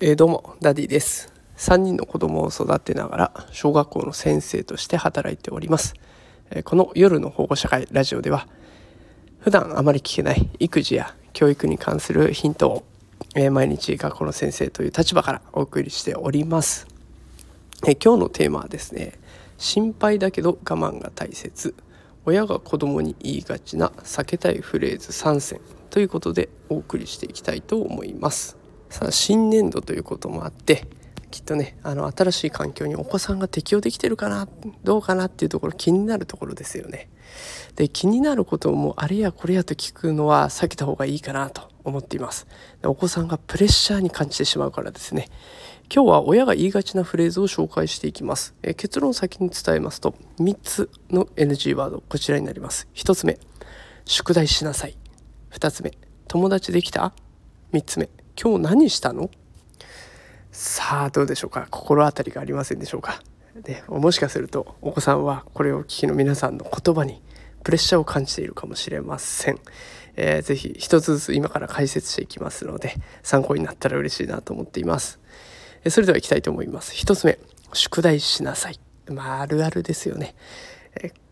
えー、どうもダディです。3人の子供を育てながら小学校の先生として働いております、えー、この夜の保護者会ラジオでは普段あまり聞けない育児や教育に関するヒントを、えー、毎日学校の先生という立場からお送りしております、え今日のテーマはですね心配だけど我慢が大切。親が子供に言いがちな避けたいフレーズ3選ということでお送りしていきたいと思います。新年度ということもあってきっとねあの新しい環境にお子さんが適応できてるかなどうかなっていうところ気になるところですよね。で気になることもあれやこれやと聞くのは避けた方がいいかなと思っています。お子さんがプレッシャーに感じてしまうからですね。今日は親が言いがちなフレーズを紹介していきます。え結論先に伝えますと3つの NG ワードこちらになります。1つ目宿題しなさい。2つ目友達できた ?3 つ目今日何したの？さあどうでしょうか？心当たりがありませんでしょうか？でもしかするとお子さんはこれを聞きの皆さんの言葉にプレッシャーを感じているかもしれません、えー、ぜひ一つずつ今から解説していきますので参考になったら嬉しいなと思っています。それではいきたいと思います。一つ目宿題しなさい。まああるあるですよね。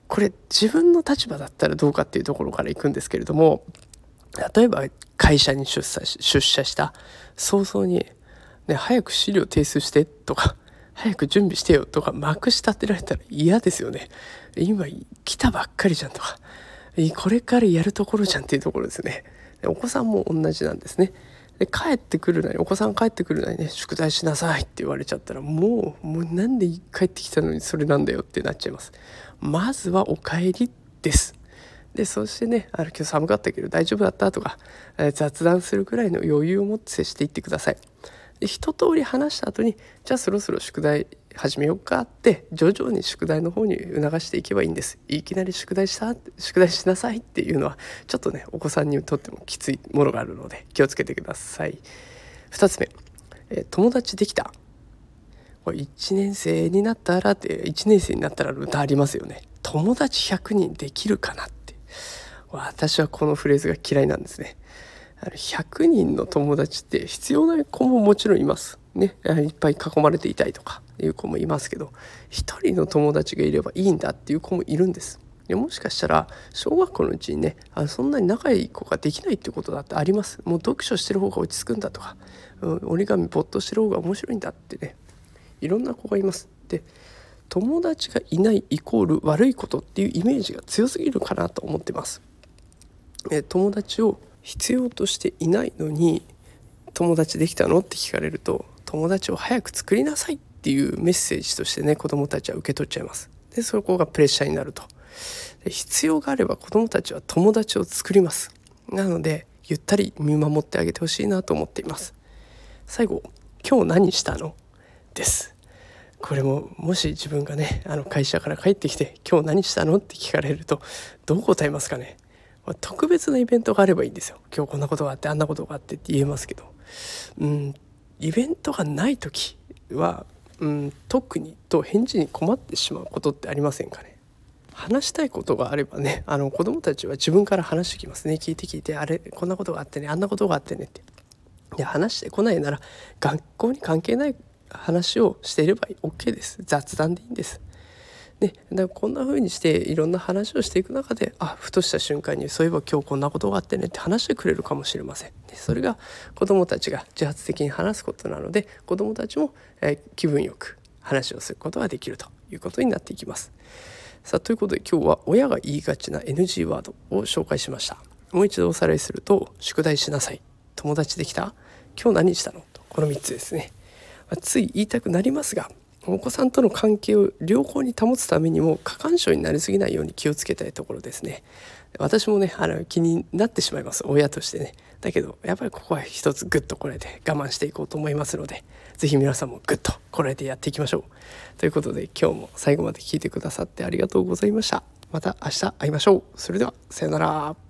これ自分の立場だったらどうかっていうところからいくんですけれども例えば会社に出社し出社した。早々に、ね、早く資料提出してとか 早く準備してよとかまくし立てられたら嫌ですよね。今来たばっかりじゃんとかこれからやるところじゃんっていうところですね。お子さんも同じなんですね。で帰ってくるなりお子さん帰ってくるなりね宿題しなさいって言われちゃったらもうもうなんで帰ってきたのにそれなんだよってなっちゃいます。まずはお帰りです。でそしてねあの今日寒かったけど大丈夫だったとか、えー、雑談するくらいの余裕を持って接していってください。で一通り話した後にじゃあそろそろ宿題始めようかって徐々に宿題の方に促していけばいいんです。いきなり宿題した宿題しなさいっていうのはちょっとねお子さんにとってもきついものがあるので気をつけてください。2つ目、えー、友達できた1年生になったらって1年生になったら歌ありますよね友達100人できるかな私はこのフレーズが嫌いなんですね。あの100人の友達って必要な子ももちろんいます。ね、いっぱい囲まれていたいとかいう子もいますけど一人の友達がいればいいんだっていう子もいるんです。でもしかしたら小学校のうちにねあそんなに仲いい子ができないっていうことだってあります。もう読書してる方が落ち着くんだとか、うん、折り紙没頭してる方が面白いんだってねいろんな子がいます。で友達がいないイコール悪いことっていうイメージが強すぎるかなと思ってます。え友達を必要としていないのに友達できたの？って聞かれると友達を早く作りなさいっていうメッセージとしてね子供たちは受け取っちゃいます。でそこがプレッシャーになると。で必要があれば子供たちは友達を作ります。なのでゆったり見守ってあげてほしいなと思っています。最後今日何したの？です。これももし自分がねあの会社から帰ってきて「今日何したの?」って聞かれるとどう答えますかね？特別なイベントがあればいいんですよ。今日こんなことがあってあんなことがあってって言えますけど。うんイベントがない時は、うん、特にと返事に困ってしまうことってありませんかね。話したいことがあればねあの子供たちは自分から話してきますね。聞いて聞いてあれこんなことがあってねあんなことがあってねって。で話してこないなら学校に関係ない話をしていれば OK です。雑談でいいんです。ね、だからこんな風にしていろんな話をしていく中であふとした瞬間にそういえば今日こんなことがあってねって話してくれるかもしれません。でそれが子どもたちが自発的に話すことなので子どもたちも、えー、気分よく話をすることができるということになっていきます。さあということで今日は親が言いがちな NG ワードを紹介しました。もう一度おさらいすると「宿題しなさい」「友達できた?」「今日何したの?」とこの3つですね。あ、つい言いたくなりますがお子さんとの関係を良好に保つためにも過干渉になりすぎないように気をつけたいところですね。私もねあの気になってしまいます。親としてね。だけどやっぱりここは一つグッとこらえて我慢していこうと思いますので是非皆さんもグッとこらえてやっていきましょう。ということで今日も最後まで聞いてくださってありがとうございました。また明日会いましょう。それではさようなら。